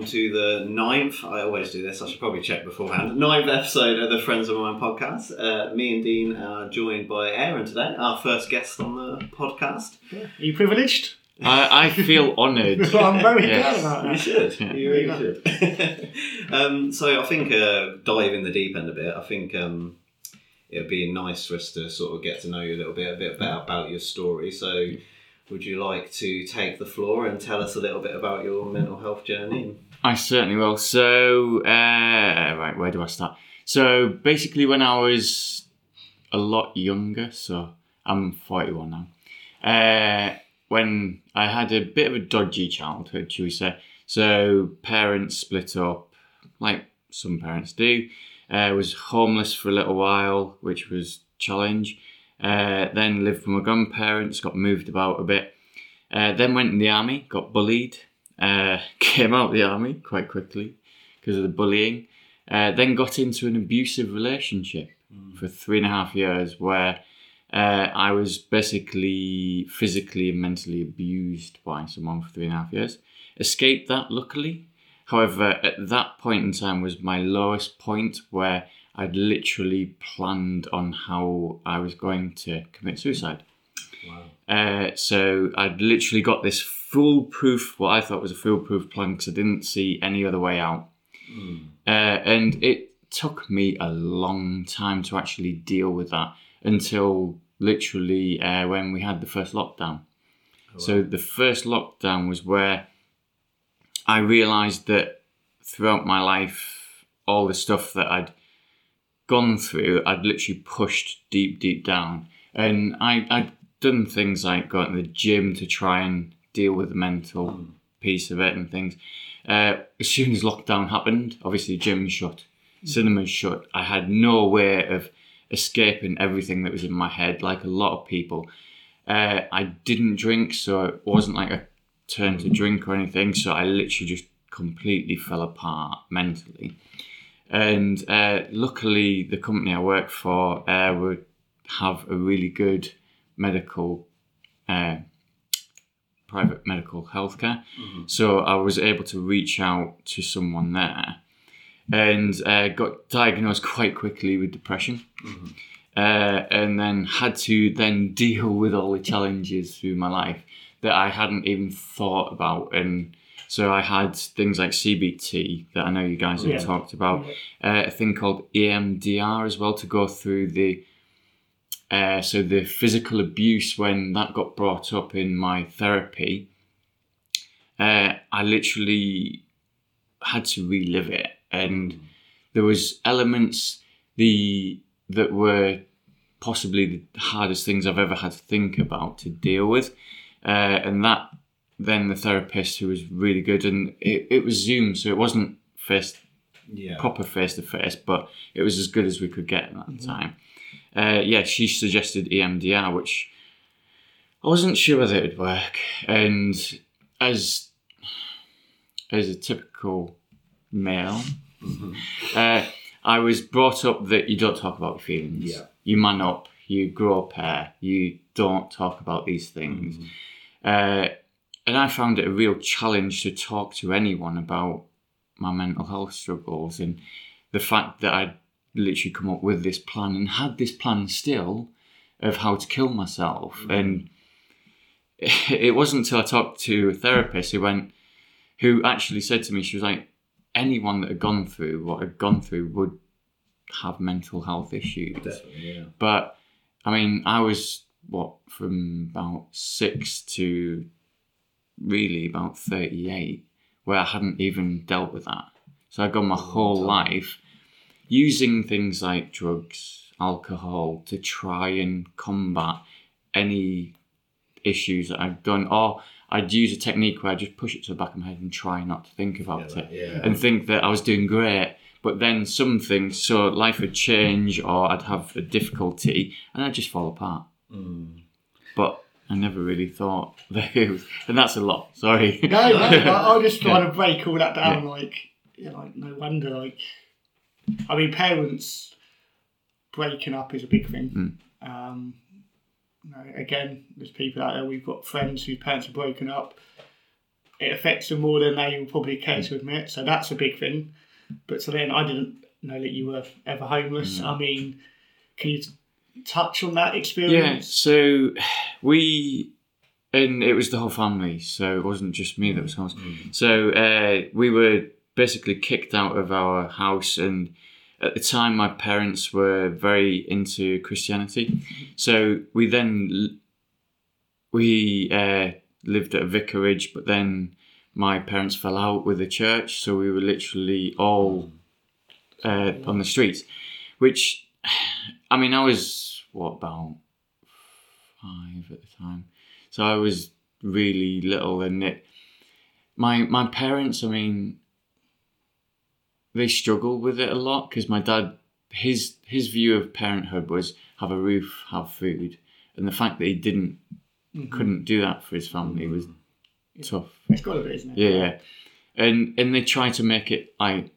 welcome to the ninth. I always do this. I should probably check beforehand. Ninth episode of the Friends of Mine podcast. Uh, me and Dean are joined by Aaron today, our first guest on the podcast. Are you privileged? I, I feel honoured. I'm very Yes. glad about that. You should. Yeah. You really should. um, so I think uh, dive in the deep end a bit. I think um, it'd be nice for us to sort of get to know you a little bit, a bit about, about your story. So would you like to take the floor and tell us a little bit about your mental health journey? I certainly will. So, uh, right, where do I start? So, basically, when I was a lot younger, so I'm 41 now, uh, when I had a bit of a dodgy childhood, shall we say. So, parents split up, like some parents do. Uh, was homeless for a little while, which was challenge. Uh, then lived with my grandparents, got moved about a bit. Uh, then went in the army, got bullied. Uh, came out of the army quite quickly because of the bullying. Uh, then got into an abusive relationship for three and a half years where uh, I was basically physically and mentally abused by someone for three and a half years. Escaped that, luckily. However, at that point in time was my lowest point where I'd literally planned on how I was going to commit suicide. Wow. Uh, so I'd literally got this foolproof, what I thought was a foolproof plan because I didn't see any other way out. Uh, and it took me a long time to actually deal with that until literally uh, when we had the first lockdown. So the first lockdown was where I realised that throughout my life, all the stuff that I'd gone through, I'd literally pushed deep, deep down. And I, I'd done things like going to the gym to try and deal with the mental piece of it and things. Uh, as soon as lockdown happened, obviously gyms shut, cinemas shut. I had no way of escaping everything that was in my head, like a lot of people. Uh, I didn't drink, so it wasn't like a turn to drink or anything. So I literally just completely fell apart mentally. And uh, luckily, the company I work for uh, would have a really good medical, uh, private medical healthcare. So I was able to reach out to someone there and uh, got diagnosed quite quickly with depression. Uh, and then had to then deal with all the challenges through my life that I hadn't even thought about. And so I had things like CBT that I know you guys have Yeah. talked about, uh, a thing called EMDR as well to go through the uh, so the physical abuse when that got brought up in my therapy, uh, I literally had to relive it, and there was elements the that were possibly the hardest things I've ever had to think about to deal with, uh, and that then the therapist who was really good, and it, it was Zoom, so it wasn't first Yeah. proper face to face, but it was as good as we could get at that time. Uh, yeah, she suggested EMDR, which I wasn't sure whether it would work. And as as a typical male, uh, I was brought up that you don't talk about feelings. Yeah. You man up. You grow a pair. You don't talk about these things. Uh, and I found it a real challenge to talk to anyone about my mental health struggles and the fact that I'd literally come up with this plan and had this plan still of how to kill myself. And it wasn't until I talked to a therapist who went, who actually said to me, she was like, anyone that had gone through what I'd gone through would have mental health issues. Definitely, yeah. But I mean, I was what from about six to really about 38, where I hadn't even dealt with that. So I'd gone my whole life using things like drugs, alcohol to try and combat any issues that I've done. Or I'd use a technique where I just push it to the back of my head and try not to think about it Yeah. and think that I was doing great. But then something, so life would change, or I'd have a difficulty, and I'd just fall apart. Mm. But I never really thought that it was, and that's a lot. Sorry. No, no, I, I just trying Yeah. to break all that down. Like, you know, no wonder. Like, I mean, parents breaking up is a big thing. Um, you know, again, there's people out there. We've got friends whose parents are broken up. it affects them more than they will probably care to admit. So that's a big thing. But so then I didn't know that you were ever homeless. I mean, can you t- touch on that experience? Yeah, so we, and it was the whole family, so it wasn't just me that was homeless. So uh, we were basically kicked out of our house, and at the time, my parents were very into Christianity. So we then we uh, lived at a vicarage, but then my parents fell out with the church, so we were literally all uh, on the streets, which I mean, I was what about five at the time, so I was really little, and it. My my parents, I mean, they struggled with it a lot because my dad, his his view of parenthood was have a roof, have food, and the fact that he didn't mm-hmm. couldn't do that for his family was mm-hmm. tough. It's got to be, isn't it? Yeah, yeah. And and they try to make it like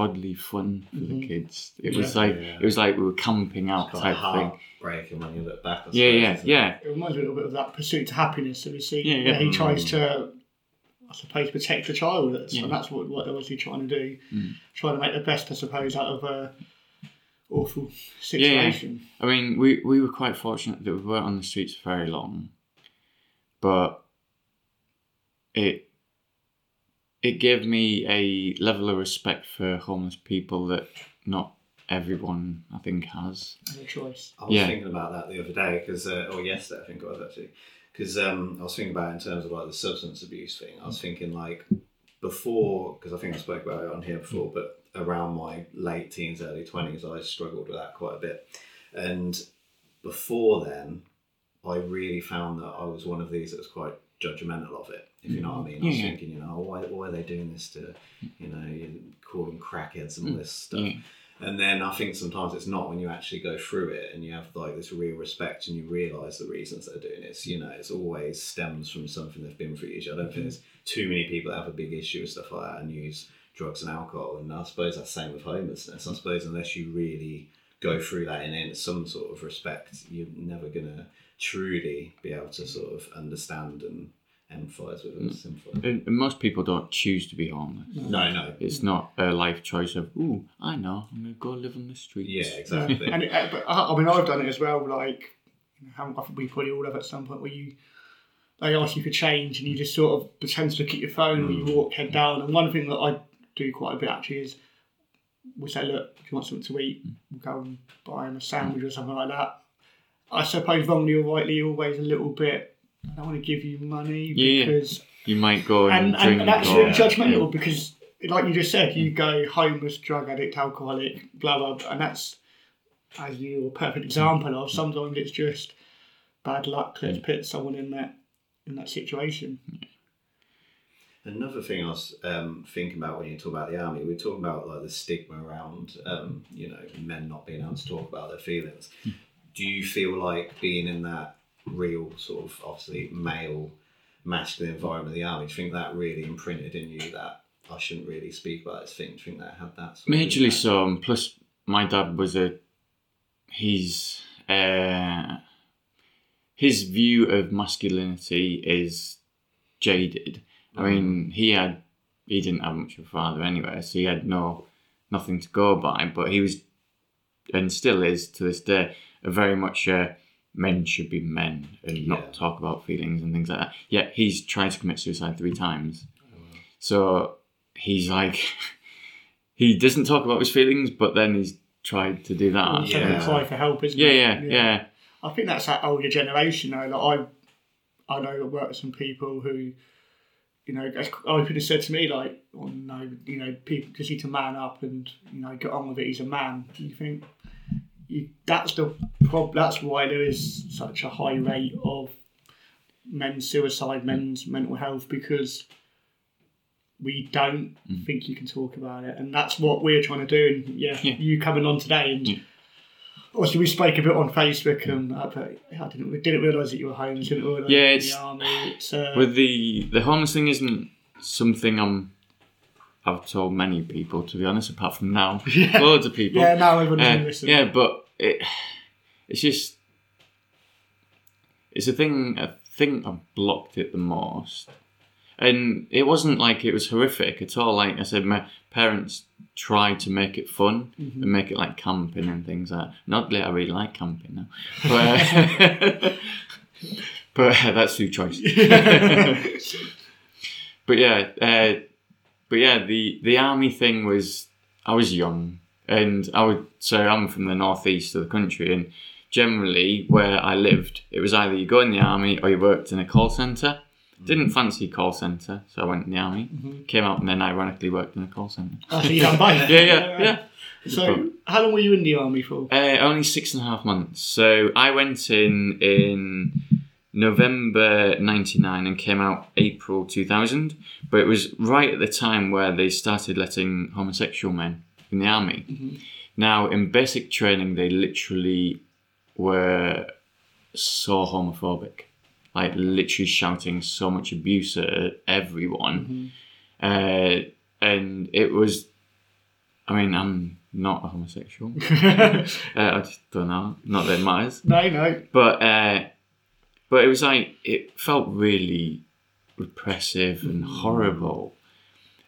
oddly fun for the mm-hmm. kids. It was like Yeah. it was like we were camping out Kind of type thing. Breaking when you look back. I Yeah, suppose, yeah, it? yeah. It reminds me a little bit of that pursuit to happiness that we see, Yeah, yeah. he tries to, mm. I suppose, protect the child, That's- Yeah. and that's what what they're obviously trying to do, Mm. trying to make the best, I suppose, out of a awful yeah. situation. I mean, we we were quite fortunate that we weren't on the streets for very long, but it it gave me a level of respect for homeless people that not everyone I think has. As a choice. I was Yeah. thinking about that the other day because, uh, or yesterday I think it was actually, because um, I was thinking about it in terms of like the substance abuse thing. I was mm. thinking like before, because I think I spoke about it on here before, mm. but around my late teens, early twenties, I struggled with that quite a bit, and before then, I really found that I was one of these that was quite judgmental of it. If you know what I mm. mean, I was Yeah. thinking, you know, oh, why, why are they doing this to, you know, you call them crackheads and all this stuff. Yeah. And then I think sometimes it's not when you actually go through it and you have like this real respect and you realise the reasons they're doing it. You know, it's always stems from something they've been through. I don't think there's too many people that have a big issue with stuff like that and use drugs and alcohol. And I suppose that's the same with homelessness. I suppose unless you really go through that in, in some sort of respect, you're never gonna truly be able to sort of understand and empathise with and sympathise. And, and most people don't choose to be homeless. No, no. It's not a life choice of, ooh, I know, I'm going to go live on the streets. Yeah, exactly. and it, uh, but I, I mean, I've done it as well. Like, you know, how- I think we probably all have at some point where you they ask you for change and you just sort of pretend to look at your phone or you walk head down. And one thing that I do quite a bit actually is we say, look, if you want something to eat, we'll go and buy him a sandwich or something like that. I suppose wrongly or rightly, always a little bit. I don't want to give you money Yeah. because You might go and, and, drink and that's or- really judgmental because, like you just said, you mm. go homeless, drug addict, alcoholic, blah blah, blah and that's as you're a perfect mm. example of. Mm. Sometimes it's just bad luck that's put someone in that in that situation. Another thing I was um, thinking about when you talk about the army, we're talking about like the stigma around, um, you know, men not being able to talk about their feelings. Hmm. Do you feel like being in that real sort of obviously male, masculine environment of the army? Do you think that really imprinted in you that I shouldn't really speak about this thing? Do you think that had that? Sort Majorly so. And plus, my dad was a. He's. Uh, his view of masculinity is jaded. I mean, he had. He didn't have much of a father anyway, so he had no. nothing to go by, but he was. and still is to this day, a very much a. Men should be men and Yeah. not talk about feelings and things like that. Yet he's tried to commit suicide three times. Oh, so he's like, he doesn't talk about his feelings, but then he's tried to do that. Also yeah. cry for help, isn't Yeah, it? yeah, yeah. I think that's that older generation though. Like I, I know I work with some people who, you know, as open have said to me like, "Oh no, you know, people just need to man up and you know get on with it. He's a man." Do you think you, that's the prob- That's why there is such a high rate of men's suicide, men's mental health because we don't think you can talk about it, and that's what we're trying to do. And yeah, Yeah. you coming on today and. Obviously, we spoke a bit on Facebook, and but I didn't we didn't realise that you were homeless. Didn't realise Yeah, you were in it's- the army. It's, uh, With the the homeless thing isn't something I'm. I've told many people to be honest, apart from now, Yeah. loads of people. yeah, now everyone's Uh, yeah, but it, it's just it's a thing. I think I've blocked it the most, and it wasn't like it was horrific at all. Like I said, my parents tried to make it fun Mm-hmm. and make it like camping and things like that. Not that I really like camping now, but, but that's through choice. but yeah, uh, but yeah, the the army thing was I was young and I would so I'm from the northeast of the country and generally where I lived it was either you go in the army or you worked in a call centre. Didn't fancy call centre, so I went in the army. Came out and then ironically worked in a call centre. Oh, so you done both? Yeah, yeah, yeah. So, how long were you in the army for? Uh, only six and a half months. So I went in in November '99 and came out April 2000. But it was right at the time where they started letting homosexual men in the army. Now, in basic training, they literally were so homophobic, like literally shouting so much abuse at everyone. Uh, and it was, I mean, I'm not a homosexual. uh, I just don't know. Not that it matters. No, no. But uh, but it was like it felt really repressive and horrible.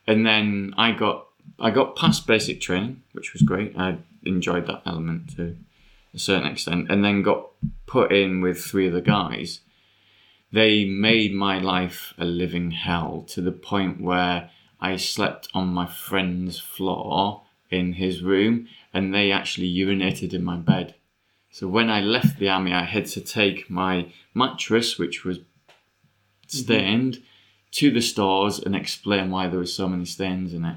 And then I got I got past basic training, which was great. I enjoyed that element to a certain extent, and then got put in with three other guys. They made my life a living hell to the point where I slept on my friend's floor in his room, and they actually urinated in my bed. So when I left the army, I had to take my mattress, which was mm-hmm. stained, to the stores and explain why there was so many stains in it.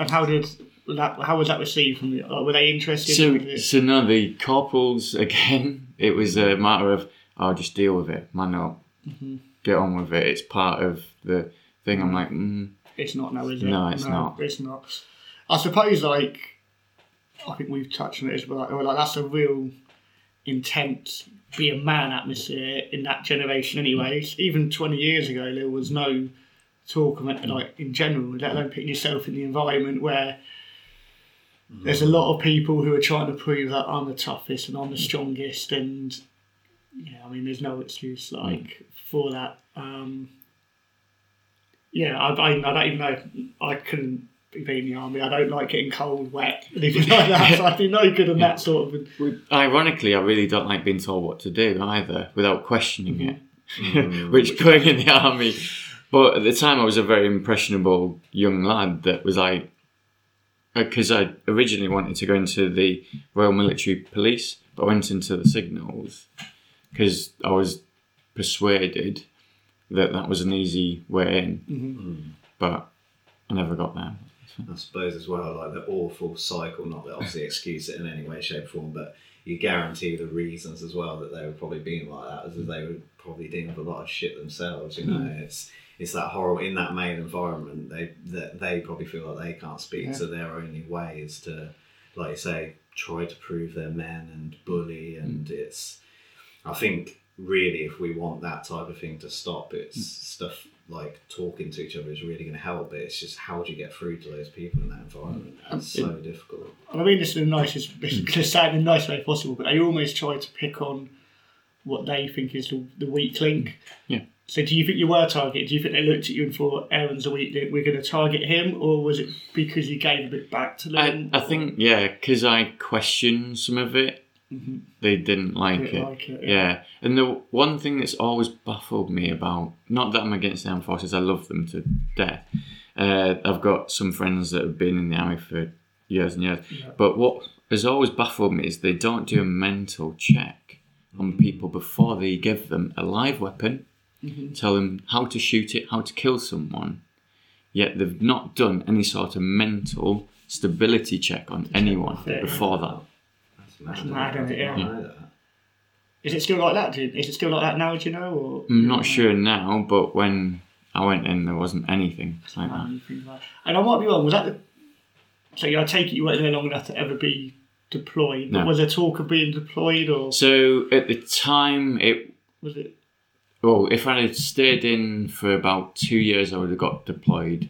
And how did that? How was that received from the? Were they interested? So, so no, the corporals again. It was a matter of, I'll just deal with it, man up, get on with it. It's part of the thing. I'm like, mm, It's not now, is it? No, it's not. It's not. I suppose, like, I think we've touched on it as well. Like, like that's a real intense be a man atmosphere in that generation. Anyways, even twenty years ago, there was no talk it, like in general, let alone putting yourself in the environment where. Mm. There's a lot of people who are trying to prove that I'm the toughest and I'm the strongest, and yeah, I mean, there's no excuse mm. like for that. Um, yeah, I, I, I don't even know. I couldn't be in the army. I don't like getting cold, wet, anything like that. So I'd be no good on that sort of. ironically, I really don't like being told what to do either without questioning mm. it, which going in the army. But at the time, I was a very impressionable young lad that was like, uh, because I originally wanted to go into the Royal Military Police, but I went into the signals because I was persuaded that that was an easy way in, mm-hmm. but I never got there. I suppose as well, like the awful cycle, not that obviously excuse it in any way, shape, or form, but you guarantee the reasons as well that they were probably being like that, as they were probably dealing with a lot of shit themselves. You know, mm. it's it's that horrible in that male environment. They that they probably feel like they can't speak, Yeah. so their only way is to, like you say, try to prove they're men and bully, mm. and it's. I think really, if we want that type of thing to stop, it's mm. stuff like talking to each other is really going to help. But it's just how do you get through to those people in that environment? Mm. It's so difficult. I mean this in the nicest, to say it in the nice way possible, but they almost try to pick on what they think is the, the weak link. Yeah. So do you think you were targeted? Do you think they looked at you and thought Aaron's a weak link, we're going to target him? Or was it because you gave a bit back to them? I think yeah, because I questioned some of it, they didn't like Didn't it. like it, yeah. yeah. and the one thing that's always baffled me about not that I'm against the armed forces, I love them to death. Uh, I've got some friends that have been in the army for years and years, but what has always baffled me is they don't do a mental check on people before they give them a live weapon, Mm-hmm. tell them how to shoot it, how to kill someone. Yet they've not done any sort of mental stability check on anyone Yeah. before that. That's mad. mad, isn't it? Yeah. I know it still like that? You- Is it still like that now? Do you know? Or I'm not sure now, but when I went in, there wasn't anything like that. like- And I might be wrong. Was that the? So yeah, I take it you weren't there long enough to ever be deployed. No. was there talk of being deployed, or So at the time, it was it? Well, if I had stayed in for about two years, I would have got deployed.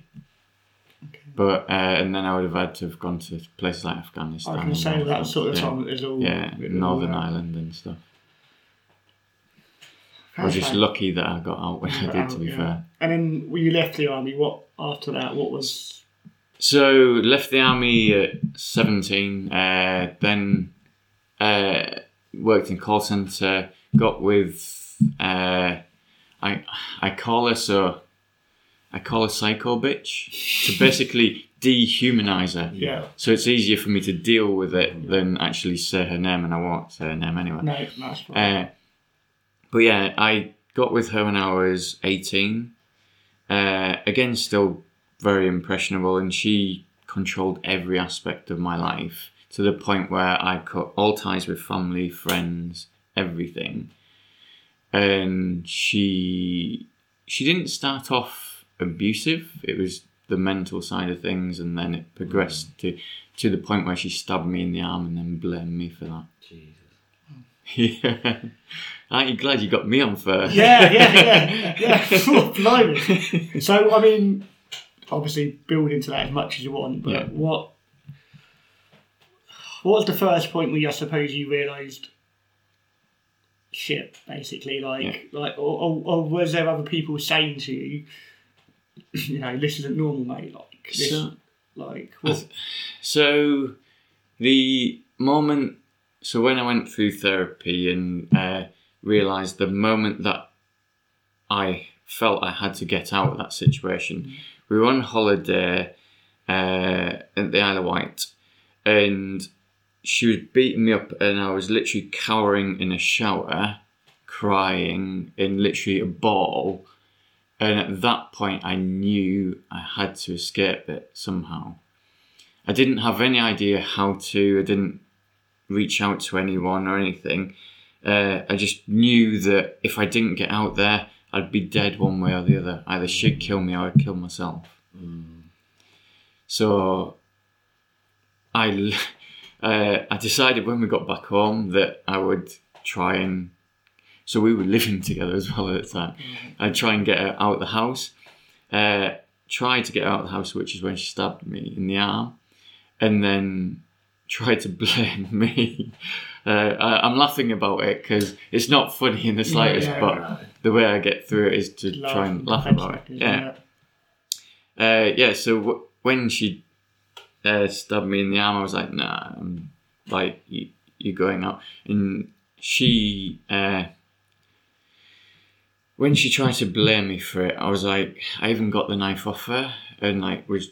But uh, and then I would have had to have gone to places like I Afghanistan. was going to say that sort of yeah. time there's all Yeah, Northern that. Ireland and stuff. I was just lucky that I got out when I did. To be Yeah. fair. And then when you left the army, what after that? What was? So left the army at seventeen. Uh, then uh, worked in call center. Got with uh, I I call her so. I call her psycho bitch to basically dehumanize her. Yeah. So it's easier for me to deal with it than actually say her name, and I won't say her name anyway. No, that's. Uh, but yeah, I got with her when I was 18. Uh, again, still very impressionable, and she controlled every aspect of my life to the point where I cut all ties with family, friends, everything. And she she didn't start off abusive. It was the mental side of things, and then it progressed mm. to to the point where she stabbed me in the arm and then blamed me for that. Jesus. Yeah. Aren't you glad you got me on first? yeah, yeah, yeah, yeah. Blimey. So I mean, obviously build into that as much as you want, but Yeah. what? What was the first point where you, I suppose you realised? Shit, basically, like, like, or, or, or was there other people saying to you, you know, this isn't normal, mate. Like, this, So- like, what, So, the moment, so when I went through therapy and uh, realised the moment that I felt I had to get out of that situation, we were on holiday uh, at the Isle of Wight, and she was beating me up, and I was literally cowering in a shower, crying in literally a ball. And at that point, I knew I had to escape it somehow. I didn't have any idea how to. I didn't reach out to anyone or anything. Uh, I just knew that if I didn't get out there, I'd be dead one way or the other. Either she'd kill me or I'd kill myself. So I, uh, I decided when we got back home that I would try and. So we were living together as well at the time. I'd try and get her out of the house. Uh, tried to get her out of the house, which is when she stabbed me in the arm, and then tried to blame me. Uh, I, I'm laughing about it because it's not funny in the slightest, yeah, but yeah. the way I get through it is to try and laugh about it. Yeah. Uh, yeah, so w- when she uh, stabbed me in the arm, I was like, nah, I'm like, you, you're going out. And she, uh, when she tried to blame me for it, I was like, I even got the knife off her and like was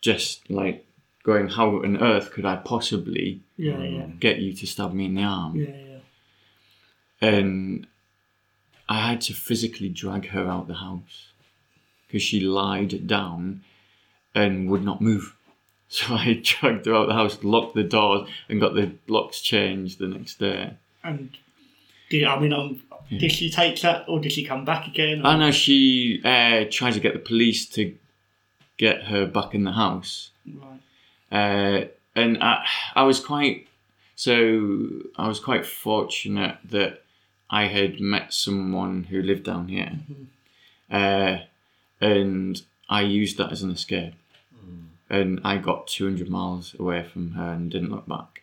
just like going, how on earth could I possibly Yeah, yeah, get you to stab me in the arm? yeah, yeah. and I had to physically drag her out the house because she lied down and would not move. So I dragged her out the house, locked the doors, and got the locks changed the next day. And did I mean, um, did she take that, or did she come back again? or- I know she uh, tried to get the police to get her back in the house, Right. uh, and I, I was quite so I was quite fortunate that I had met someone who lived down here, uh, and I used that as an escape. And I got 200 miles away from her and didn't look back.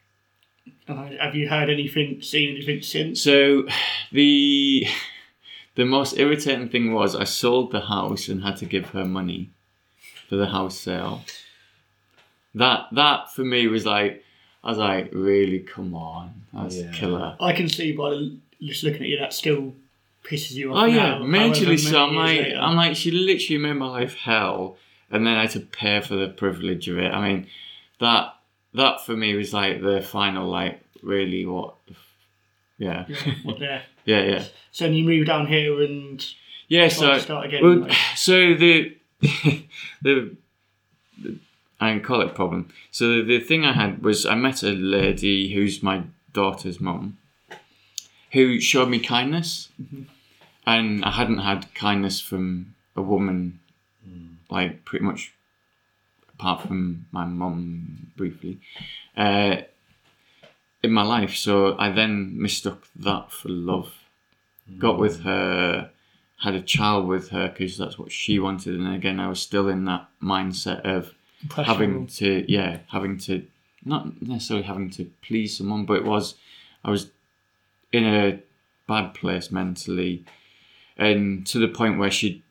Uh, have you heard anything, seen anything since? So, the the most irritating thing was I sold the house and had to give her money for the house sale. That that for me was like I was like, really, come on, that's Yeah. killer. I can see by just looking at you that still pisses you off. Oh yeah, now, majorly however so. I'm like, later. I'm like, she literally made my life hell, and then I had to pay for the privilege of it. I mean, that that for me was like the final, like, really what? Yeah, yeah, what yeah, yeah. So then you move down here and Yeah, so start again. well, like- so the, the the I can call it problem. So the thing I had was I met a lady who's my daughter's mum, who showed me kindness, mm-hmm. and I hadn't had kindness from a woman, like pretty much, apart from my mum briefly, uh, in my life. So I then mistook that for love. Got with her had a child with her because that's what she wanted and again i was still in that mindset of having to yeah having to not necessarily having to please someone but it was i was in a bad place mentally, and to the point where she'd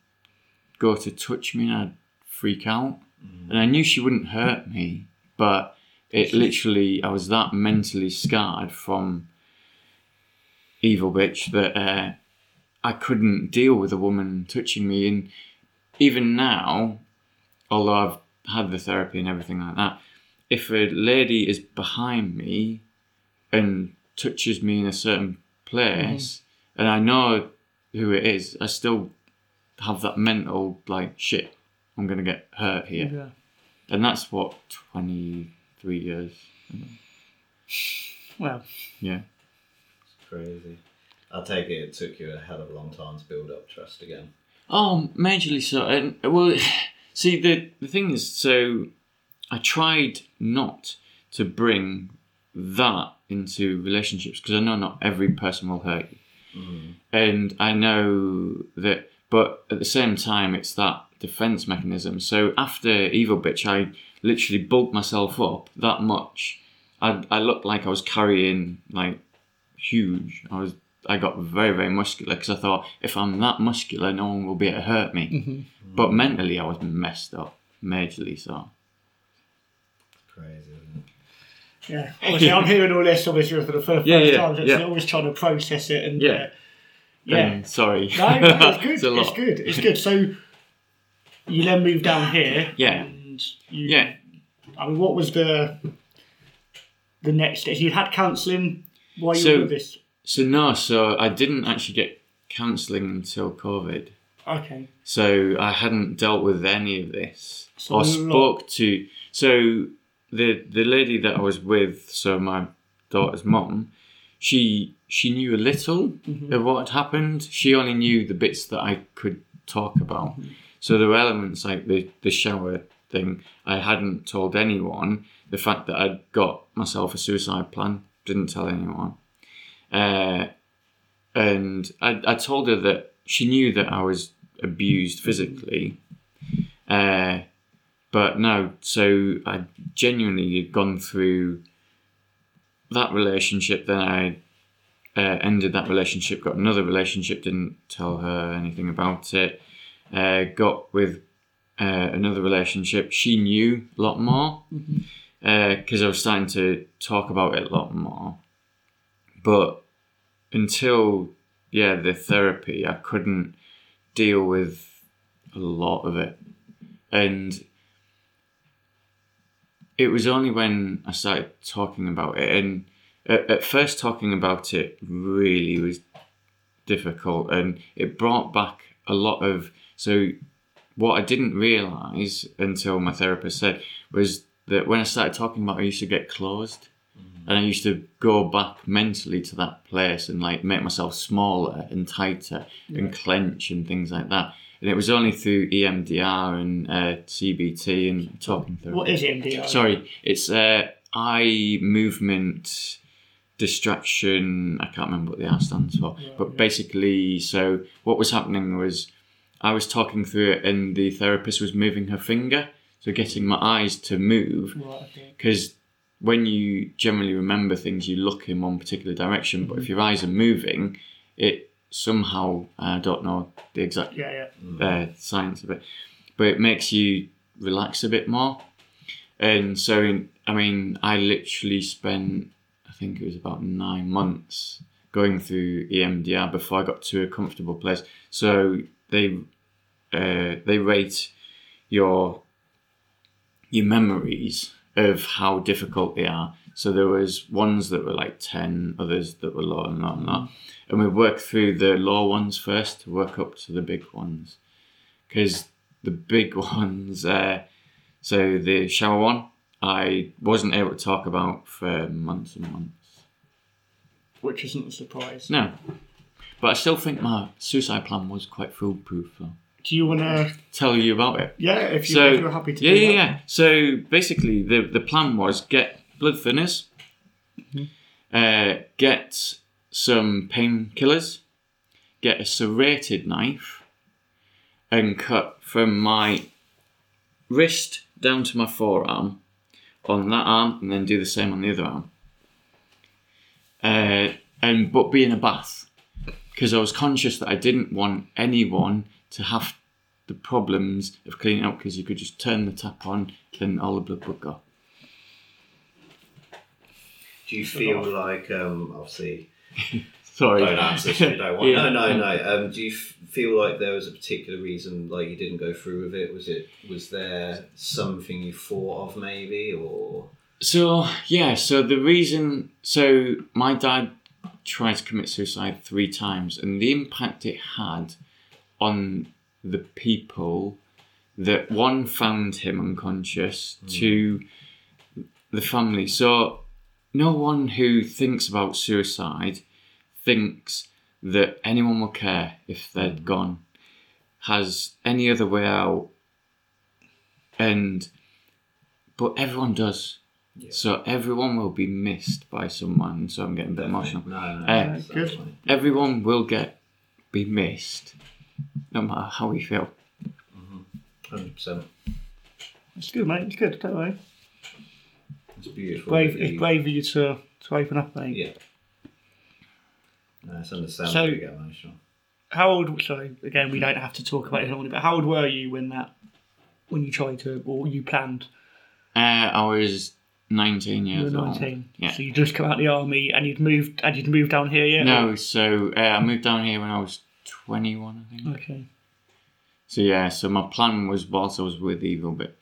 go to touch me and I'd freak out. And I knew she wouldn't hurt me, but it literally, I was that mentally scarred from evil bitch that uh, I couldn't deal with a woman touching me. And even now, although I've had the therapy and everything like that, if a lady is behind me and touches me in a certain place, and I know who it is, I still have that mental like shit. I'm gonna get hurt here, Yeah. and that's what twenty three years. Well, Yeah. It's crazy. I take it it took you a hell of a long time to build up trust again. Oh, majorly so. And well, see the the thing is, so I tried not to bring that into relationships because I know not every person will hurt you, mm-hmm. and I know that. But at the same time, it's that defense mechanism. So after Evil Bitch, I literally bulked myself up that much. I I looked like I was carrying like huge. I was. I got very, very muscular because I thought if I'm that muscular, no one will be able to hurt me. But mentally, I was messed up, majorly so. Crazy, yeah. Obviously, I'm hearing all this obviously for the first, Yeah, first yeah, time. So yeah. always trying to process it and Yeah. uh, yeah. Um, sorry. No, no, it's good. It's it's good. It's good. So you then moved down here. Yeah. And you, Yeah. I mean, what was the the next? You had counselling while you So- were with this. So no, so I didn't actually get counselling until COVID. Okay. So I hadn't dealt with any of this So or a lot- spoke to. So the the lady that I was with, so my daughter's mum, she she knew a little Mm-hmm. of what had happened. She only knew the bits that I could talk about. Mm-hmm. So there were elements like the the shower thing I hadn't told anyone. The fact that I'd got myself a suicide plan didn't tell anyone. Uh, and I, I told her that she knew that I was abused physically. Uh, but no, so I genuinely had gone through that relationship. Then I uh, ended that relationship, got another relationship, didn't tell her anything about it. Uh, got with uh, another relationship. She knew a lot more because I was starting to talk about it a lot more. But until yeah, the therapy, I couldn't deal with a lot of it, and it was only when I started talking about it, and at, at first talking about it really was difficult, and it brought back a lot of so. What I didn't realize until my therapist said was that when I started talking about, it, I used to get closed and I used to go back mentally to that place and like make myself smaller and tighter and clench and things like that. And it was only through EMDR and uh, CBT and talking therapy. What is MDR? Sorry, it's uh, eye movement distraction. I can't remember what the R stands for, but basically, so what was happening was I was talking through it, and the therapist was moving her finger, so getting my eyes to move because when you generally remember things, you look in one particular direction. But if your eyes are moving, it somehow I don't know the exact Yeah, yeah. uh, science of it, but it makes you relax a bit more. And so, I mean, I literally spent, I think it was about nine months going through EMDR before I got to a comfortable place. So they uh, they rate your your memories of how difficult they are. So there was ones that were like ten, others that were lower and lower and lower. And we worked through the low ones first to work up to the big ones. Because the big ones, uh, so the shower one, I wasn't able to talk about for months and months. Which isn't a surprise. No. But I still think my suicide plan was quite foolproof though. Do you want to? Tell you about it. Yeah, if, you, So if you're happy to. yeah, yeah, that. yeah. So basically, the the plan was get blood thinners, uh, get some painkillers, get a serrated knife, and cut from my wrist down to my forearm on that arm, and then do the same on the other arm. Uh, and but be in a bath because I was conscious that I didn't want anyone to have the problems of cleaning up because you could just turn the tap on, then all the blood would go. Do you feel like, um, obviously, Sorry. don't answer you don't want. Yeah. No, no, no. Um, do you f- feel like there was a particular reason, like you didn't go through with it? Was it was there something you thought of maybe, or So yeah, so the reason, so my dad tried to commit suicide three times, and the impact it had on the people that one found him unconscious, to the family. So no one who thinks about suicide thinks that anyone will care if they're gone, has any other way out, and but everyone does. Yeah. So everyone will be missed by someone. So I'm getting a bit emotional. No, no, Uh, good. fine. Everyone will get be missed, no matter how we feel. Hundred percent. It's good, mate. It's good. Don't worry. It's beautiful. Brave. It's you- brave of you to to open up, mate. Yeah. No, it's understandable So- you get emotional. How old? Sorry, again, we don't have to talk about it normally, but how old were you when that when you tried to or you planned? Uh, I was 19 years You were years old. nineteen. Yeah. So you just come out of the army and you'd moved and you'd moved down here, yeah? No, so uh, I moved down here when I was 21, I think. Okay. So yeah, so my plan was whilst I was with Evil Bitch.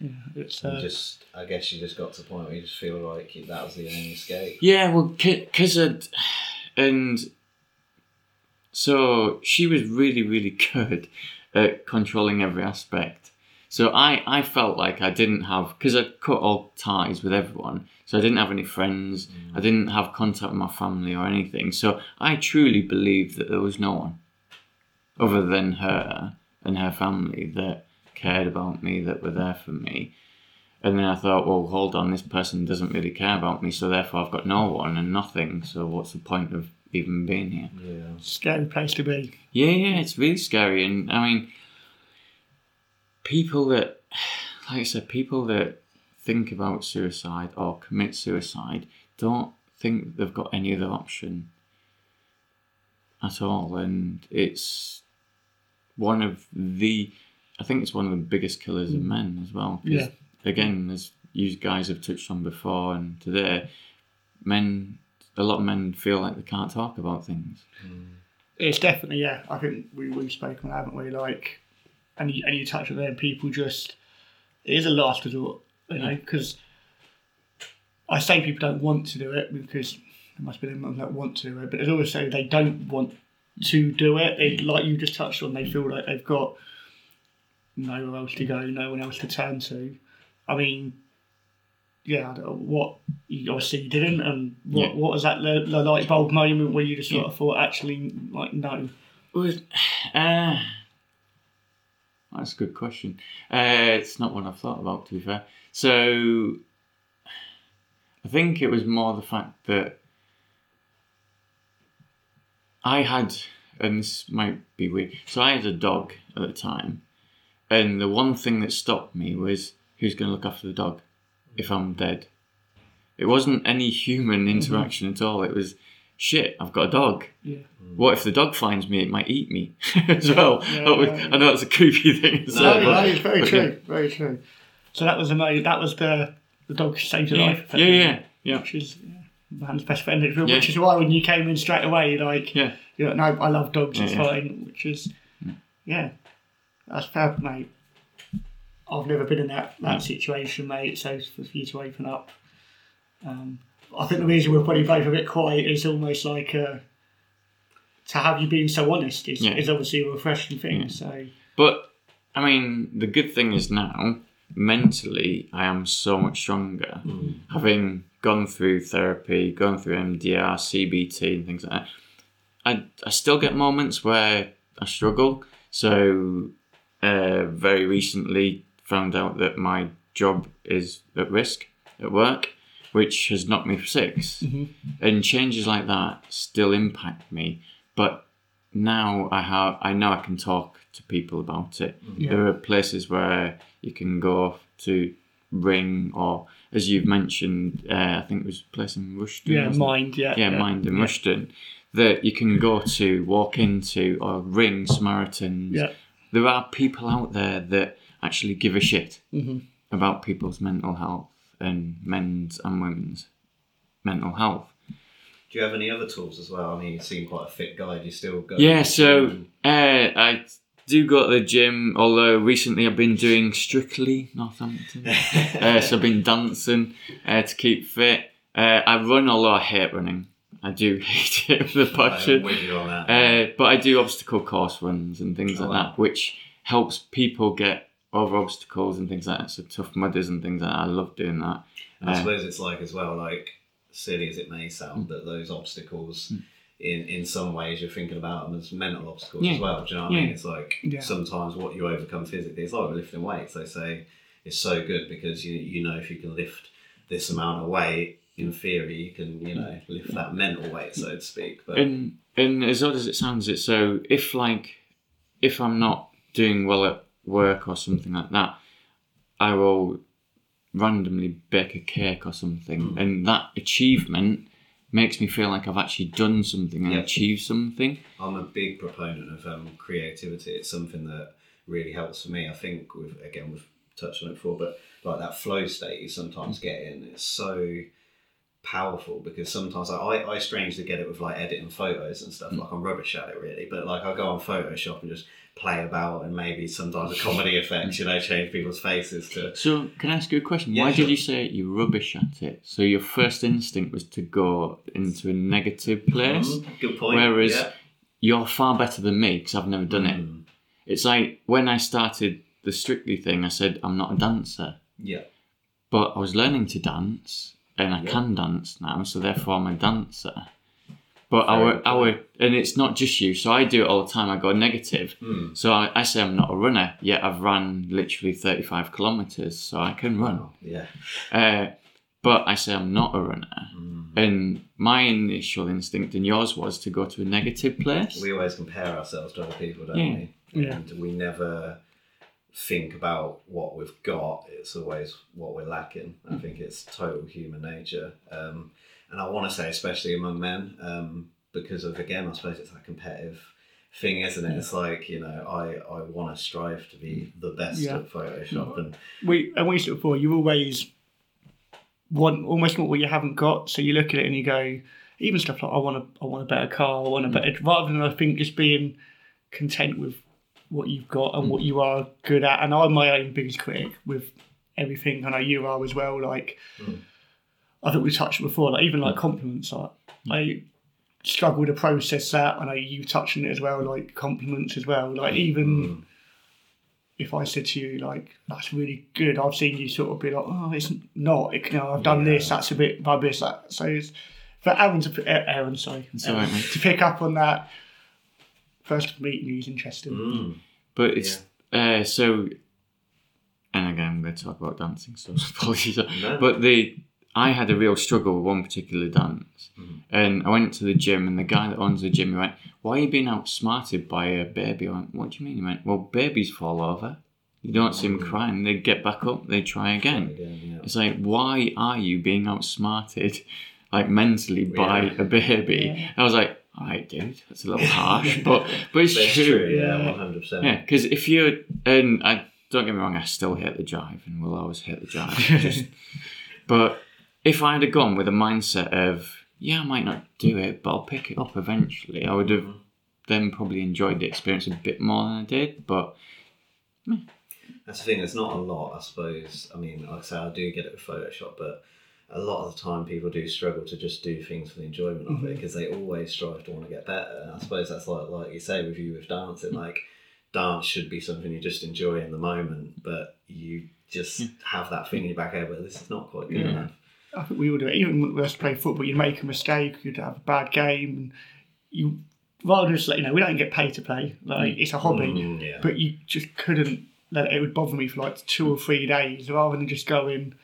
Yeah. It's uh, just, I guess you just got to the point where you just feel like that was the only escape. Yeah, well, because it, and so she was really, really good at controlling every aspect. So I, I felt like I didn't have because I cut all ties with everyone. So I didn't have any friends. Mm. I didn't have contact with my family or anything. So I truly believed that there was no one other than her and her family that cared about me, that were there for me. And then I thought, well, hold on, this person doesn't really care about me, so therefore I've got no one and nothing. So what's the point of even being here? Yeah. scary place to be. Yeah, yeah, it's really scary. And I mean, people that, like I said, people that think about suicide or commit suicide don't think they've got any other option at all. And it's one of the, I think it's one of the biggest killers of hmm. men as well. 'Cause, Yeah. Again, as you guys have touched on before and today, men, a lot of men feel like they can't talk about things. Hmm. It's definitely yeah. I think we we've spoken, haven't we? Like, and you and you touch on there, people just it is a last resort, you know, because I say people don't want to do it because there must be them that want to do it, but there's also they don't want to do it. They like you just touched on, they feel like they've got nowhere else to go, no one else to turn to. I mean, yeah, I don't know what you obviously you didn't, and what Yeah. what was that the, the light bulb moment where you just sort of thought, actually, like no, Well, uh, that's a good question. Uh, it's not one I've thought about, to be fair. So, I think it was more the fact that I had, and this might be weird, so I had a dog at the time, and the one thing that stopped me was who's going to look after the dog if I'm dead. It wasn't any human interaction at all. It was shit. I've got a dog. yeah. What if the dog finds me? It might eat me as well. Yeah, That yeah. I know that's a creepy thing. No, but- no, very but true, very true. So that was the mo- that was the the dog saved your life. yeah, yeah, yeah, Which is yeah, man's best friend, which is why when you came in straight away, like yeah. you know, no, I love dogs, it's fine. Which is yeah, that's fair, mate. I've never been in that that situation, mate. So for you to open up, um, I think the reason we're probably both a bit quiet is almost like uh, to have you being so honest is, Yeah. is obviously a refreshing thing. Yeah. So But I mean, the good thing is now mentally, I am so much stronger. Having gone through therapy, gone through MDR, CBT, and things like that. I I still get moments where I struggle. So uh, very recently found out that my job is at risk at work, which has knocked me for 6 And changes like that still impact me, but now I have I know I can talk to people about it. Yeah. There are places where you can go to ring or as you've mentioned, uh, I think it was a place in Rushden. Yeah, mind. Yeah, yeah, Mind in Rushden, that you can go to, walk into, or ring Samaritans. Yeah. There are people out there that actually give a shit Mhm. about people's mental health and men's and women's mental health. Do you have any other tools as well? I mean, you seem quite a fit guy. Do you still go? Yeah, so uh, I do go to the gym, although recently I've been doing strictly Northampton. uh, so I've been dancing uh, to keep fit. Uh, I run, although I hate running. I do hate it with a passion. with you on that. Uh, but I do obstacle course runs and things Oh, like wow. that, which helps people get over obstacles and things like that. So tough mudders and things like that. I love doing that. And I uh, suppose it's like as well, like silly as it may sound, that those obstacles, in in some ways, you're thinking about them as mental obstacles Yeah. as well. Do you know what I mean? It's like Yeah. sometimes what you overcome physically, it's like lifting weights. They say it's so good because you you know if you can lift this amount of weight, in theory, you can you know lift that mental weight, so to speak. But And and as odd as it sounds, it's so if like if I'm not doing well at work or something like that, I will randomly bake a cake or something, Hmm. and that achievement makes me feel like I've actually done something and Yeah. achieved something. I'm a big proponent of um, creativity. It's something that really helps for me. I think we've again we've touched on it before, but like that flow state you sometimes get in, it's so powerful because sometimes I, I, I strangely get it with like editing photos and stuff. Like I'm rubbish at it really, but like I go on Photoshop and just play about and maybe sometimes a comedy effects, you know, change people's faces to So can I ask you a question? Yeah, Why sure. did you say you're rubbish at it? So your first instinct was to go into a negative place. Mm, good point. Whereas yeah. you're far better than me because I've never done it. Mm, It's like when I started the Strictly thing, I said I'm not a dancer, yeah. but I was learning to dance and I Yeah. can dance now, so therefore I'm a dancer. But Very our good our and it's not just you. So I do it all the time. I go negative. Mm. So I, I say I'm not a runner, yet I've run literally 35 kilometers, so I can run. Yeah. Uh, but I say I'm not a runner, Mm. and my initial instinct and yours was to go to a negative place. we always compare ourselves to other people, don't Yeah. we? Yeah. And we never think about what we've got. It's always what we're lacking. I think it's total human nature. Um, and I want to say, especially among men, um, because of, again, I suppose it's that competitive thing, isn't it? It's like, you know, I, I want to strive to be the best Yeah. at Photoshop. And we and we said before, you always want almost want what you haven't got. So you look at it and you go, even stuff like I want a I want a better car, I want a better rather than I think just being content with what you've got and what you are good at. And I'm my own biggest critic with everything. I know you are as well. Like Mm. I think we touched before, like even like compliments. Like I struggle to process that. I know you touched on it as well, like compliments as well. Like even Mm. if I said to you like that's really good, I've seen you sort of be like, oh, it's not. It, you know, I've done Yeah. this. That's a bit rubbish. That so it's, for Aaron to uh, Aaron, sorry, It's all right, Aaron, mate. to pick up on that. First meeting you is interesting. Mm. But it's uh, so, and again, I'm going to talk about dancing, so apologies. No. But the I had a real struggle with one particular dance, Mhm. and I went to the gym, and the guy that owns the gym, he went, "Why are you being outsmarted by a baby?" I went, "What do you mean?" He went, "Well, babies fall over. You don't see them Mm. crying. They get back up. They try again." Again, yeah. It's like, why are you being outsmarted, like mentally, by Yeah. a baby? Yeah. I was like, all right, dude, that's a little harsh, but but it's But true. true, yeah, Yeah. 100%. Yeah, because if you're, and I don't get me wrong, I still hate the jive and will always hate the jive. just, but if I had gone with a mindset of, yeah, I might not do it, but I'll pick it up eventually, I would have Mhm. then probably enjoyed the experience a bit more than I did. But That's the thing. There's not a lot, I suppose. I mean, like I say, I do get it with Photoshop, but a lot of the time people do struggle to just do things for the enjoyment of it Mhm. because they always strive to want to get better. And I suppose that's like like you say with you with dancing. Like dance should be something you just enjoy in the moment, but you just have that thing in your back head. But this is not quite good Yeah. enough. I think we all do it. Even when we to play football, you make a mistake, you'd have a bad game, and you rather just like you know we don't get paid to play. Like it's a hobby. Mm, yeah. but you just couldn't let it, it would bother me for like two or three days rather than just going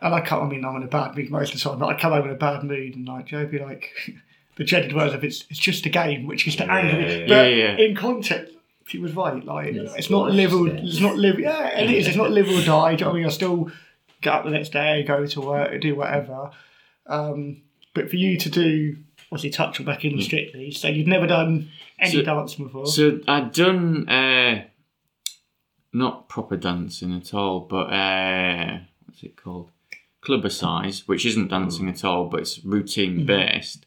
and I come I mean I'm in a bad mood most of the time but I come home in a bad mood and like Joe be like the dreaded words of it's it's just a game which is to Yeah, anger me yeah, but yeah. In context he was right like Yes, it's not live or it's not live yeah it is it's not live or die do you know what I mean I still get up the next day, go to work, do whatever. Um, but for you to do, obviously, touch back in strictly, so you've never done any So- dancing before. So I'd done uh, not proper dancing at all, but uh, what's it called? Clubbercise, which isn't dancing at all, but it's routine based.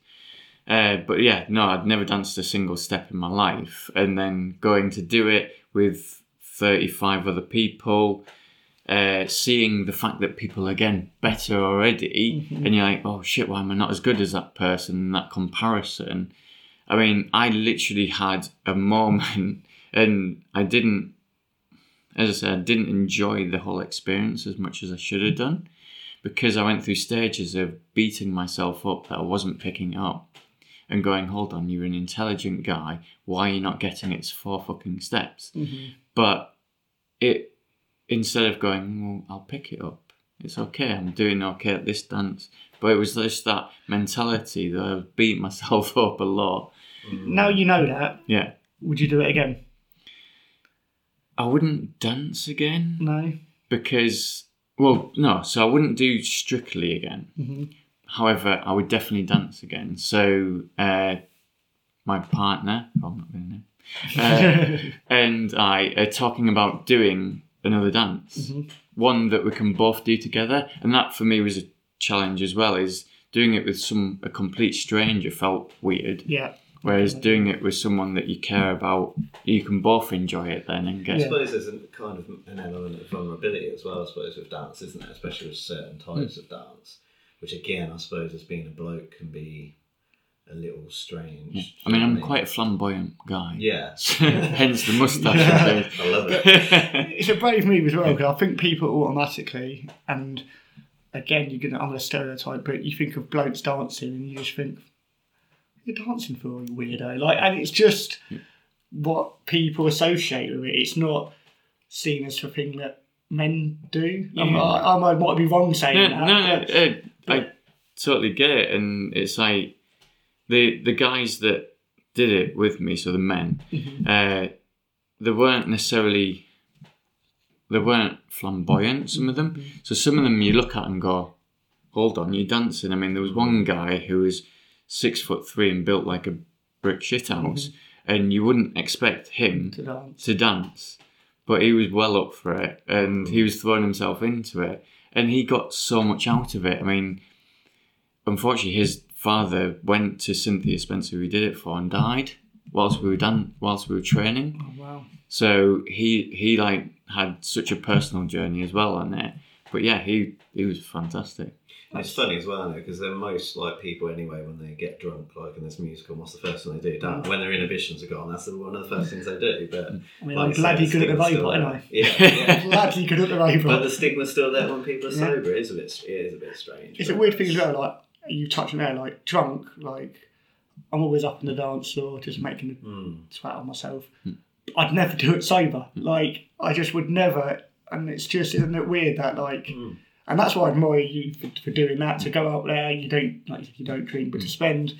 Uh, but yeah, no, I'd never danced a single step in my life, and then going to do it with thirty-five other people. Uh, seeing the fact that people are getting better already, and you're like, oh shit, why am I not as good as that person? And that comparison, I mean, I literally had a moment and I didn't, as I said, I didn't enjoy the whole experience as much as I should have done because I went through stages of beating myself up that I wasn't picking up and going, hold on, you're an intelligent guy. Why are you not getting its four fucking steps? But it, instead of going, well, I'll pick it up. It's okay. I'm doing okay at this dance. But it was just that mentality that I beat myself up a lot. now you know that, Yeah. would you do it again? I wouldn't dance again No. because, well, no, so I wouldn't do strictly again. Mm-hmm. However, I would definitely dance again. So, uh, my partner, oh, I'm not going to name, uh, and I are talking about doing another dance, mm-hmm. one that we can both do together, and that for me was a challenge as well. Is doing it with some a complete stranger felt weird, yeah. whereas doing it with someone that you care about, you can both enjoy it then and get I suppose there's a kind of an element of vulnerability as well, I suppose, with dance, isn't there? Especially with certain types hmm. of dance, which again, I suppose, as being a bloke, can be a little strange. I mean, I'm quite a flamboyant guy. Yeah, Hence the moustache and things. I love it. It's a brave move as well because I think people automatically, and again, you're gonna I'm gonna stereotype, but you think of blokes dancing and you just think you're dancing for you weirdo, like, and it's just what people associate with it. It's not seen as a thing that men do. I'm- I, I might be wrong saying no, that. no, no, but- uh, I totally get it, and it's like the the guys that did it with me, so the men, Mm-hmm. uh, they weren't necessarily they weren't flamboyant. Some of them, Mm-hmm. so some of them you look at and go, "Hold on, you're dancing." I mean, there was one guy who was six foot three and built like a brick shithouse, and you wouldn't expect him to dance. to dance, but he was well up for it and he was throwing himself into it and he got so much out of it. I mean, unfortunately, his father went to Cynthia Spencer, who he did it for, and died whilst we were done whilst we were training. Oh, wow. So he he like had such a personal journey as well on it. But yeah, he he was fantastic. It's funny as well, because they're most like people anyway when they get drunk, like in this musical. What's the first thing they do? Dance. Mm. When their inhibitions are gone, that's one of the first things they do. But I mean, like I'm glad say, you're good at the stigma's still robot, there. aren't I? Yeah, yeah. Glad you're good at the but the stigma's still there when people are Yeah. sober. It is a bit, it is a bit strange. It's a weird thing as well, like you touched on there, like drunk, like I'm always up in the dance floor just making a Mm. twat of myself. I'd never do it sober. Like I just would never and it's just isn't it weird that like Mm. and that's why I admire you for, for doing that, to go out there, you don't like you you don't drink, but to spend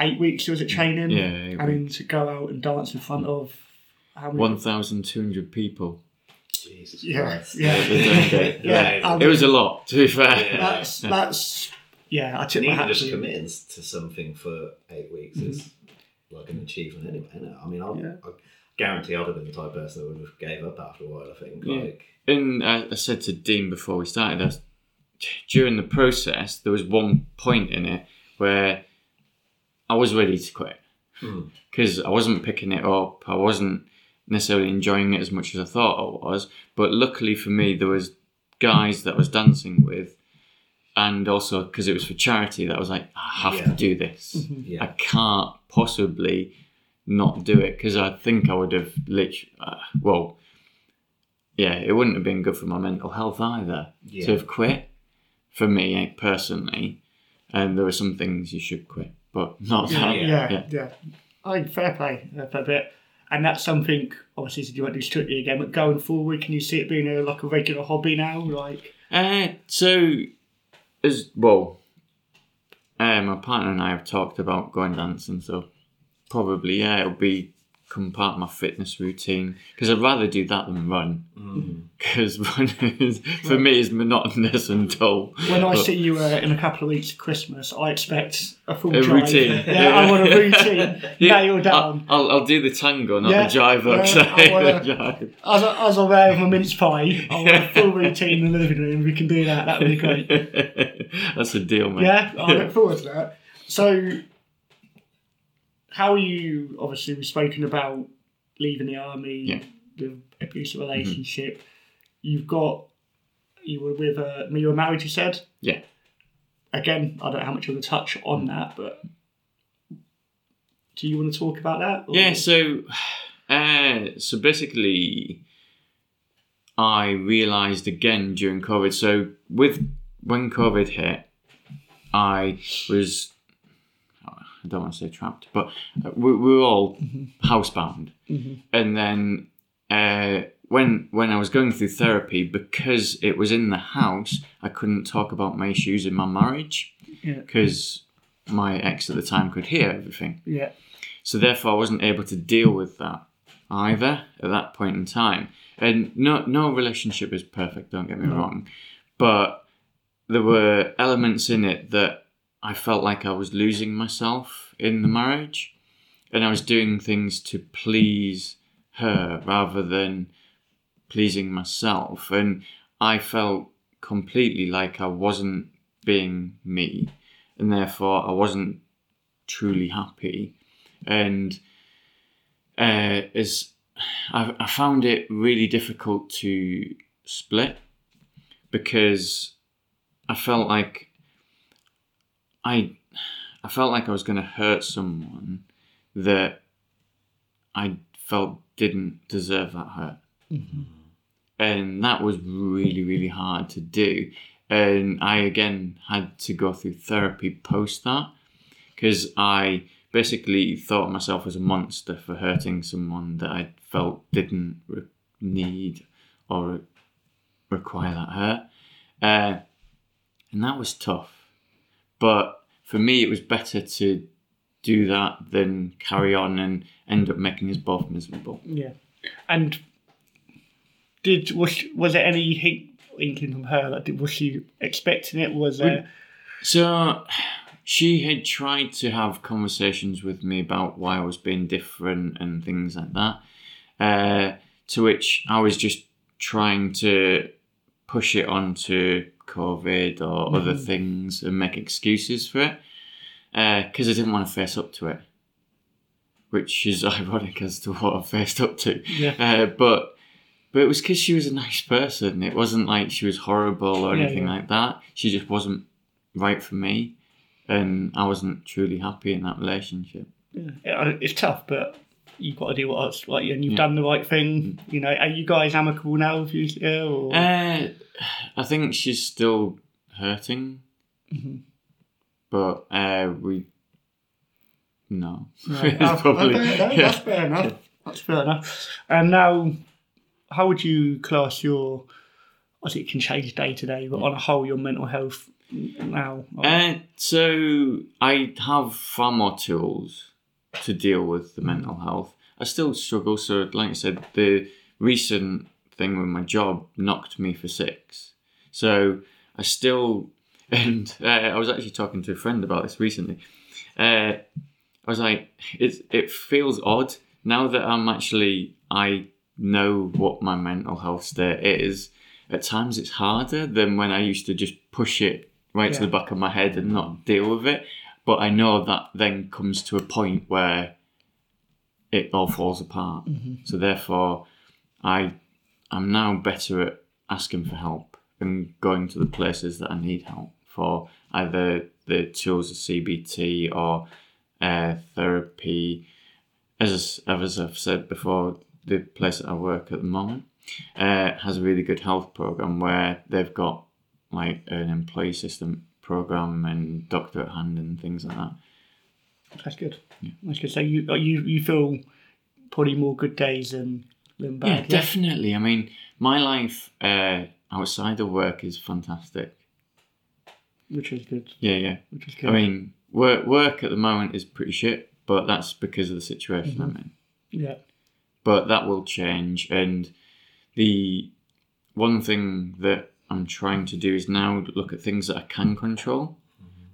eight weeks was it training? Yeah, eight I mean to go out and dance in front of how many One thousand two hundred people. Jesus Yeah, Christ. yeah. Okay, Yeah, yeah. um, It was a lot, to be fair. Yeah. that's that's yeah, I took And my even hat just to you. committing to something for eight weeks is like an achievement anyway. Isn't it? I mean, I, Mm-hmm. Yeah. I guarantee I'd have been the type of person that would have gave up after a while. I think. Yeah. Like, And I, I said to Dean before we started, I, during the process, there was one point in it where I was ready to quit Hmm. because I wasn't picking it up. I wasn't necessarily enjoying it as much as I thought I was. But luckily for me, there was guys that I was dancing with, and also because it was for charity, that I was like, I have to do this. I yeah, can't possibly not do it because I think I would have literally, uh, well, yeah, it wouldn't have been good for my mental health either Yeah. to have quit for me eh, personally. And there were some things you should quit, but not Yeah, that. yeah, yeah. yeah. I think fair play, uh, fair bit. And that's something, obviously, you said you won't do strictly again, but going forward, can you see it being a, like a regular hobby now? Like, Uh, so, as well, uh, my partner and I have talked about going dancing, so probably, yeah, it'll be become part of my fitness routine because I'd rather do that than run. Because running is, for me is monotonous and dull. When I But- see you uh, in a couple of weeks at Christmas, I expect a full A drive. routine. Yeah, I want a routine Yeah, nailed down. I'll, I'll, I'll do the tango, not Yeah, the jive. yeah, because I I hate wanna- the jive. As, I, as I'm there with my mince pie, I want a full routine in the living room. We can do that. That would be great. That's a deal, mate. Yeah, I look forward to that. So, how are you? Obviously, we've spoken about leaving the army, Yeah. the abusive relationship. You've got you were with uh, you were married. You said Yeah. Again, I don't know how much you want to touch on that, but do you want to talk about that? or- Yeah, so uh, so basically, I realised again during COVID. So with when COVID hit, I was I don't want to say trapped, but uh, we, we were all housebound, and then uh, when when I was going through therapy, because it was in the house, I couldn't talk about my issues in my marriage Yeah. because my ex at the time could hear everything. yeah, So therefore, I wasn't able to deal with that either at that point in time. And no, no relationship is perfect. Don't get me wrong, but there were elements in it that I felt like I was losing myself in the marriage, and I was doing things to please her rather than pleasing myself, and I felt completely like I wasn't being me, and therefore I wasn't truly happy. And uh, I, I found it really difficult to split because I felt like I I felt like I was going to hurt someone that I felt didn't deserve that hurt, and that was really really hard to do. And I again had to go through therapy post that because I basically thought of myself as a monster for hurting someone that I felt didn't re- need or re- require that hurt. Uh, and that was tough. But for me, it was better to do that than carry on and end up making us both miserable. yeah. And did was was there any hint, inkling from her? Like, did, was she expecting it? Was there? So she had tried to have conversations with me about why I was being different and things like that. Uh, to which I was just trying to push it onto COVID or other things and make excuses for it because I didn't want to face up to it, which is ironic as to what I faced up to. Yeah. Uh, but but it was because she was a nice person. It wasn't like she was horrible or Yeah, anything yeah. like that. She just wasn't right for me, and I wasn't truly happy in that relationship. Yeah, it's tough, but you've got to do what else, like, and you've Yeah. done the right thing. You know, are you guys amicable now? With you, or Uh, I think she's still hurting, Mm-hmm. but uh, we no, Right. Oh, probably- okay, no, that's fair enough. That's fair enough. And now, how would you class your? Obviously, it can change day to day, but on a whole, your mental health now. Uh, so I have far more tools to deal with the mental health. I still struggle. So, like I said, the recent thing with my job knocked me for six. So I still, and uh, I was actually talking to a friend about this recently. Uh, I was like, it it feels odd now that I'm actually I know what my mental health state is. At times, it's harder than when I used to just push it right to the back of my head and not deal with it. But I know that then comes to a point where it all falls apart. So therefore, I I'm now better at asking for help and going to the places that I need help for either the tools of CBT or uh, therapy. As as I've said before, the place that I work at the moment uh, has a really good health program where they've got like an employee assistant program and doctor at hand and things like that. That's good. That's good. So you you you feel probably more good days than than bad. Yeah, definitely. I mean, my life uh, outside of work is fantastic. which is good. Yeah, yeah. Which is good. I mean, work work at the moment is pretty shit, but that's because of the situation I'm in. Yeah. but that will change. And the one thing that I'm trying to do is now look at things that I can control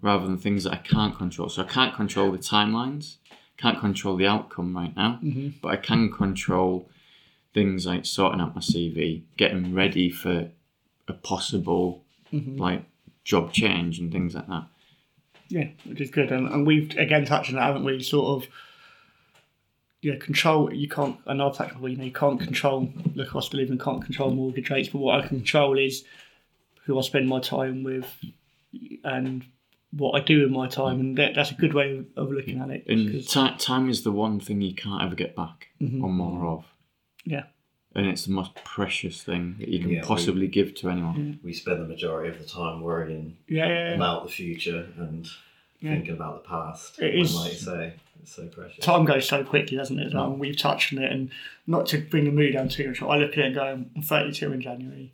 rather than things that I can't control. So I can't control the timelines, can't control the outcome right now, Mhm. but I can control things like sorting out my CV, getting ready for a possible Mhm. like job change and things like that. Yeah, which is good. And, and we've again touched on that, haven't we? Sort of, yeah, control. You can't, and I've touched on, you know, you can't control the cost of living, can't control mortgage rates, but what I can control is who I spend my time with and what I do with my time. And that, that's a good way of, of looking at it. And 'cause- ti time is the one thing you can't ever get back Mhm. or more of. Yeah. And it's the most precious thing that you can Yeah, we- possibly give to anyone. We spend the majority of the time worrying yeah, yeah, yeah. about the future and Yeah. thinking about the past. It is- like say, it's so precious. time goes so quickly, doesn't it? Like, mm. we've touched on it, and not to bring the mood down too much. I look at it and go, I'm 32 in January.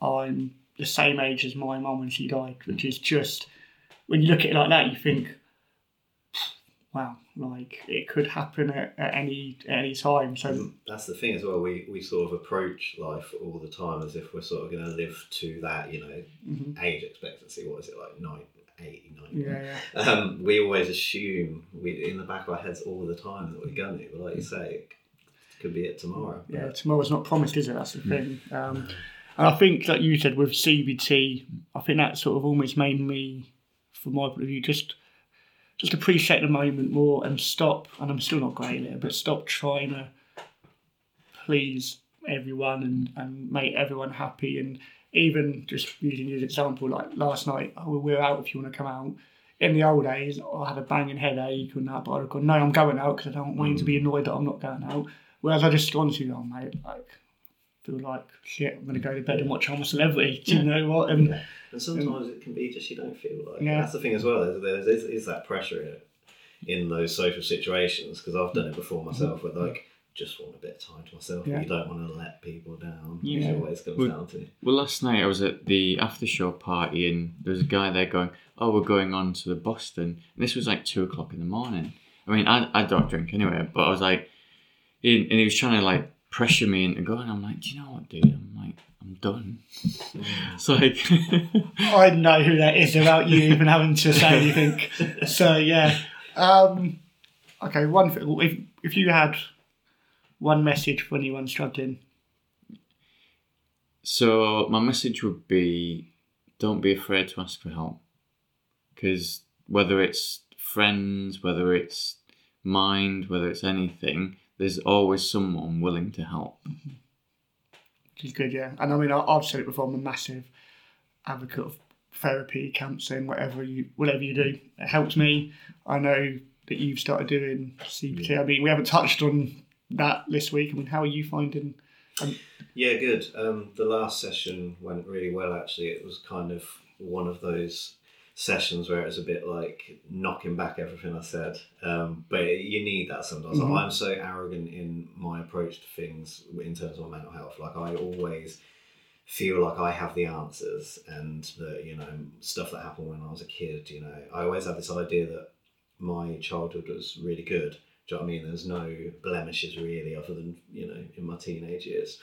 I'm the same age as my mum when she died, which is just when you look at it like that, you think, wow, like it could happen at, at any at any time. So That's the thing as well. We, we sort of approach life all the time as if we're sort of going to live to that, you know, mhm. age expectancy. What is it like? Nine, eight, nine. yeah, yeah, Um, we always assume we in the back of our heads all the time that we're going to. But like you say, it could be it tomorrow. yeah. Tomorrow's not promised, is it? That's the thing. Um, and I think, like you said, with CBT, I think that sort of almost made me, from my point of view, just just appreciate the moment more and stop. And I'm still not great at it, but stop trying to please everyone and, and make everyone happy. And even just using an example, like last night, oh, we're out if you want to come out. In the old days, I had a banging headache and that, but I'd have gone, no, I'm going out because I don't want you to be mm. annoyed that I'm not going out. Whereas I just gone to you, oh, mate, like, feel like shit, I'm going to go to bed and watch I'm a Celebrity. Do you know what? And Yeah. And sometimes it can be just you don't feel like. Yeah. That's the thing as well. Is there is, is that pressure in, in those social situations because I've done it before myself. Where like just want a bit of time to myself. Yeah. You don't want to let people down. Yeah. It always comes Well- down to. Well, last night I was at the after show party and there was a guy there going, "Oh, we're going on to the Boston." And this was like two o'clock in the morning. I mean, I, I don't drink anyway, but I was like, he, and he was trying to like pressure me into going. I'm like, do you know what, dude? I'm like, I'm done. It's like, I know who that is without you even having to say anything. So, yeah. Um, okay, one thing. If, if you had one message for anyone struggling, so my message would be, don't be afraid to ask for help, because whether it's friends, whether it's mind, whether it's anything, there's always someone willing to help. which is good, yeah. And I mean, I, I've said it before, I'm a massive advocate of therapy, counselling, whatever you whatever you do. It helps me. I know that you've started doing CBT. I mean, we haven't touched on that this week. I mean, how are you finding? Yeah, good. Um, the last session went really well. Actually, it was kind of one of those sessions where it was a bit like knocking back everything I said. Um, but you need that sometimes. Mhm. I'm so arrogant in my approach to things in terms of my mental health. Like I always feel like I have the answers, and that you know stuff that happened when I was a kid. You know, I always have this idea that my childhood was really good. Do you know what I mean? There's no blemishes really, other than you know in my teenage years.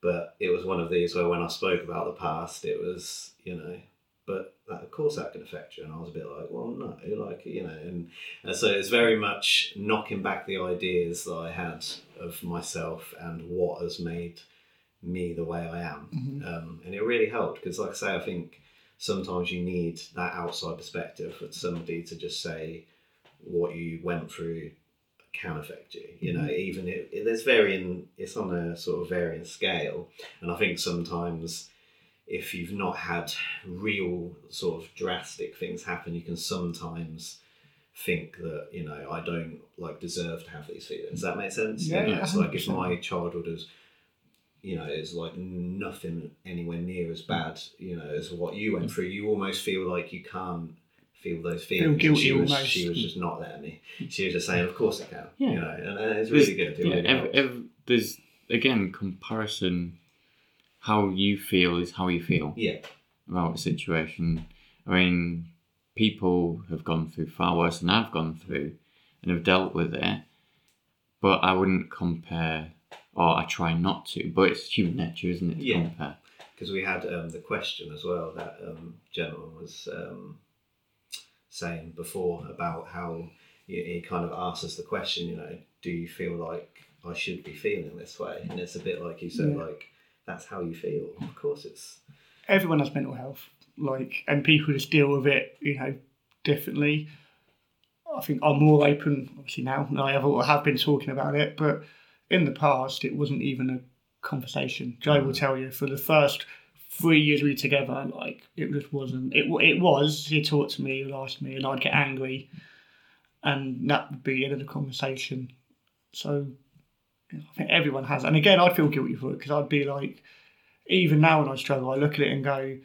But it was one of these where when I spoke about the past, it was you know, but that, of course that can affect you, and I was a bit like, well, no, like you know, and, and so it's very much knocking back the ideas that I had of myself and what has made me the way I am, Mhm. um, and it really helped because, like I say, I think sometimes you need that outside perspective for somebody to just say what you went through can affect you. You know, even if it, there's varying, it's on a sort of varying scale, and I think sometimes if you've not had real sort of drastic things happen, you can sometimes think that you know I don't like deserve to have these feelings. Does that make sense? Yeah, you know, it's like if 100%. my childhood is you know, it's like nothing anywhere near as bad, you know, as what you went mm. through. You almost feel like you can't feel those feelings. Feel guilty she was, almost. She was just not letting me. Mm. She was just saying, "Of course I can," Yeah. you know, and, and it's There's- really good. It yeah, really ev- helps. there's again comparison. How you feel is how you feel yeah, about a situation. I mean, people have gone through far worse than I've gone through, and have dealt with it. but I wouldn't compare, or I try not to. But it's human nature, isn't it? To Yeah. compare. because we had um, the question as well that um, gentleman was um, saying before about how he, he kind of asked us the question, you know, do you feel like I should be feeling this way? And it's a bit like you said, Yeah. like that's how you feel. Of course, it's everyone has mental health, like, and people just deal with it, you know, differently. I think I'm more open, obviously now than I ever have been talking about it, but in the past it wasn't even a conversation. Joe will mm. tell you for the first three years we were together, like it just wasn't. It it was. He talked to me, he'd ask me, and I'd get angry, and that would be the end of the conversation. So I think everyone has, and again, I'd feel guilty for it because I'd be like, even now when I struggle, I look at it and go,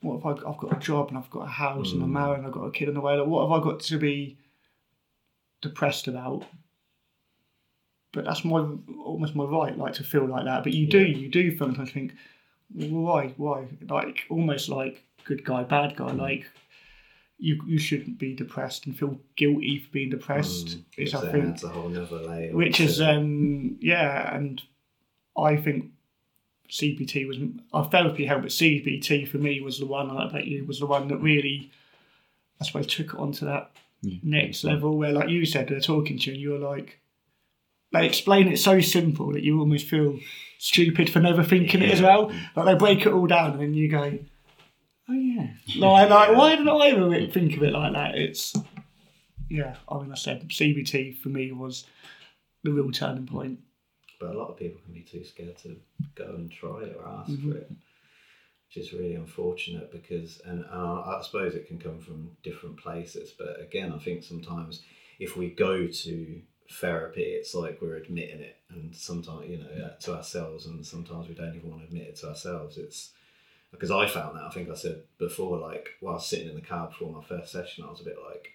what if I, I've got a job and I've got a house and I'm hmm. married and I've got a kid on the way? Like, what have I got to be depressed about? But that's my almost my right, like to feel like that. But you do, Yeah. you do sometimes think, why, why? Like almost like good guy, bad guy. Hmm. Like you, you shouldn't be depressed and feel guilty for being depressed. mm, Is it's I a, think it's a whole other layer. which is um yeah and i think cbt was our therapy helped but cbt for me was the one i bet you was the one that really i suppose took it onto that Yeah. next level where like you said they're talking to you and you're like they explain it so simple that you almost feel stupid for never thinking it as well like they break it all down and then you go oh yeah. Like, like why didn't i ever think of it like that? It's yeah i mean i said cbt for me was the real turning point. But a lot of people can be too scared to go and try it or ask Mhm. for it which is really unfortunate because and uh, i suppose it can come from different places but again i think sometimes if we go to therapy it's like we're admitting it and sometimes you know uh, to ourselves and sometimes we don't even want to admit it to ourselves. It's because i found that i think i said before like while sitting in the car before my first session i was a bit like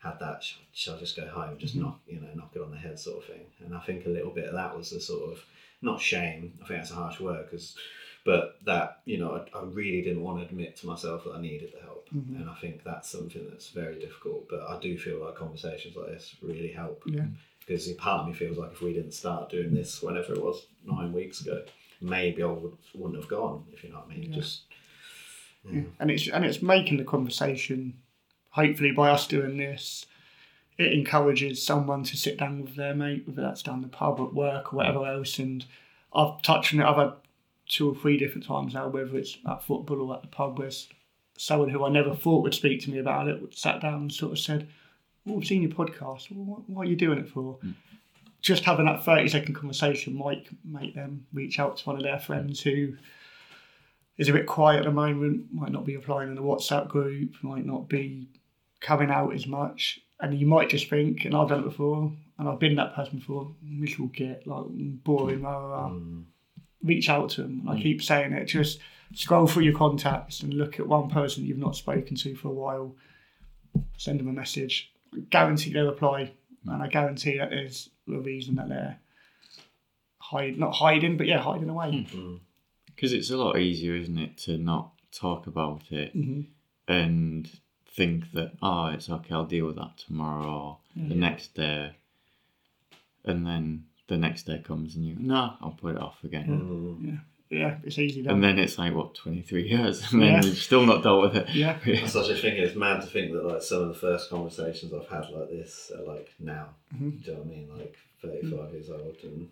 had that shall, I just go home just Mhm. knock you know knock it on the head sort of thing and i think a little bit of that was the sort of not shame i think that's a harsh word because but that you know I, I really didn't want to admit to myself that i needed the help Mhm. and i think that's something that's very difficult but i do feel like conversations like this really help Yeah. because part of me feels like if we didn't start doing this whenever it was nine weeks ago maybe i would, wouldn't have gone if you know what i mean Yeah. just Yeah. And it's and it's making the conversation. Hopefully, by us doing this, it encourages someone to sit down with their mate, whether that's down the pub at work or whatever else. And I've touched on it. I've had two or three different times now, whether it's at football or at the pub, where someone who I never thought would speak to me about it sat down and sort of said, "Oh, I've seen your podcast. Well, what, what are you doing it for?" Mm. Just having that thirty second conversation might make them reach out to one of their friends who is a bit quiet at the moment, might not be applying in the WhatsApp group, might not be coming out as much. And you might just think, and I've done it before, and I've been that person before, miserable get like boring, rah, rah, rah. mm, Reach out to them. I keep saying it. Just scroll through your contacts and look at one person you've not spoken to for a while. Send them a message. Guarantee they'll reply, and I guarantee that there's a reason that they're hide, not hiding, but yeah, hiding away. Because it's a lot easier, isn't it, to not talk about it hmm and think that, oh, it's okay, I'll deal with that tomorrow or the next day. And then the next day comes and you, no, I'll put it off again. mm. Yeah, it's easy. Done. And then it's like, what, 23 years? And then Yeah. you've still not dealt with it. Yeah. That's what I was thinking. It's mad to think that like some of the first conversations I've had like this are like now. Mhm. Do you know what I mean? Like thirty-five years old and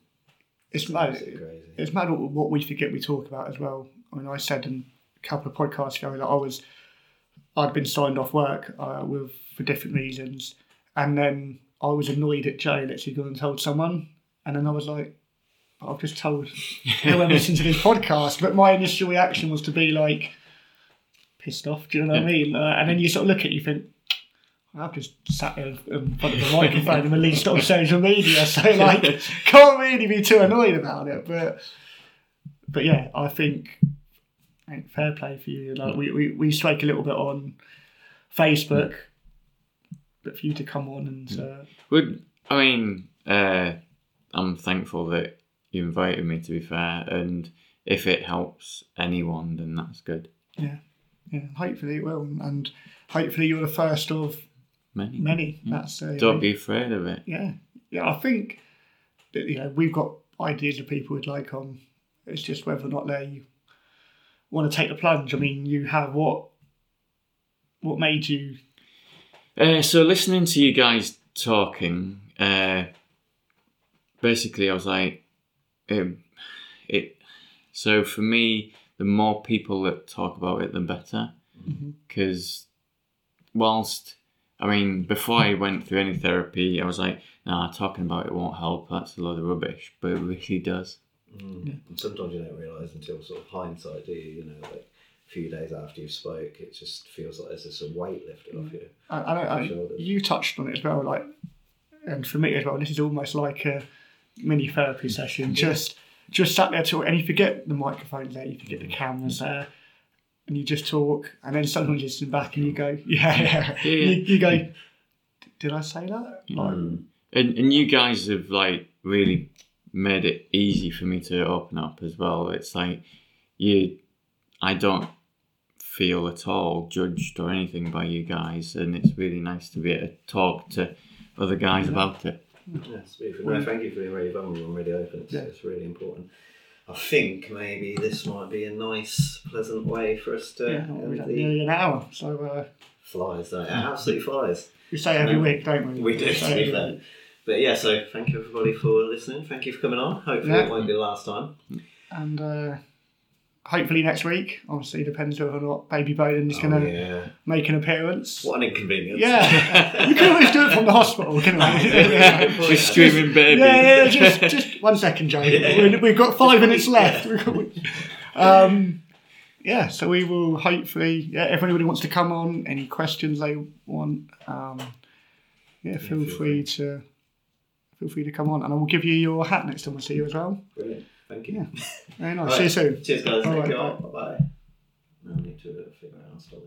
It's mad. absolutely crazy. It's mad what, what we forget we talk about as well. I mean, I said in a couple of podcasts ago that I was, I'd been signed off work uh, with for different reasons, and then I was annoyed at Jay that she'd gone and told someone, and then I was like, I've just told whoever listened to this podcast, but my initial reaction was to be like, pissed off. Do you know what I mean? Uh, and then you sort of look at it, you think. I've just sat here in front of the microphone and released on social media, so like can't really be too annoyed about it. But but yeah, I think fair play for you. Like we, we, we spoke a little bit on Facebook, but for you to come on and uh, Would I mean, uh, I'm thankful that you invited me, to be fair. And if it helps anyone, then that's good. yeah, yeah, hopefully it will, and hopefully you're the first of Many. many. That's uh, Don't be afraid of it. yeah, yeah. I think that you know, we've got ideas of people we'd like on. It's just whether or not they want to take the plunge. I mean, you have what? What made you? Uh, so listening to you guys talking, uh, basically, I was like, um, it. So for me, the more people that talk about it, the better. Because whilst, I mean, before I went through any therapy, I was like, nah, talking about it won't help. That's a load of rubbish. But it really does. Mm. And sometimes you don't realise until sort of hindsight, do you? You know, like a few days after you've spoke, it just feels like there's just a weight lifted off you. I, I, know, I Sure. you touched on it as well, like, and for me as well. This is almost like a mini therapy session. Just, just sat there talking, and you forget the microphone's there, you forget the cameras there, and you just talk, and then suddenly you listen back and you go, yeah, yeah. Yeah. You, you go, did I say that? Like, Mm. And and you guys have like really made it easy for me to open up as well. It's like you, I don't feel at all judged or anything by you guys, and it's really nice to be able to talk to other guys about it. Yeah, beautiful. No, thank you for being really vulnerable and really open. It's, Yeah. it's really important. I think maybe this might be a nice, pleasant way for us to yeah, end the nearly an hour. So uh, flies. Don't it? absolutely flies. we say every No. week, don't we? We do, to say be every fair. week. But yeah, so thank you everybody for listening. Thank you for coming on. Hopefully Yeah. it won't be the last time. And uh, hopefully next week, obviously, depends whether or not Baby Bowden is Oh, going to yeah. make an appearance. What an inconvenience. Yeah, you can always do it from the hospital, can we? yeah. We're screaming baby. Yeah, yeah, just, just one second, Joe. We- We've got five minutes left. Um, yeah, so we will hopefully, yeah, if anybody wants to come on, any questions they want, um, yeah, feel feel free to feel free to come on, and I will give you your hat next time I see you as well. Brilliant. Thank you. Yeah. Very nice. See you soon. Cheers, guys. All Thank right, you all. bye. Bye. Now I need to figure out how to.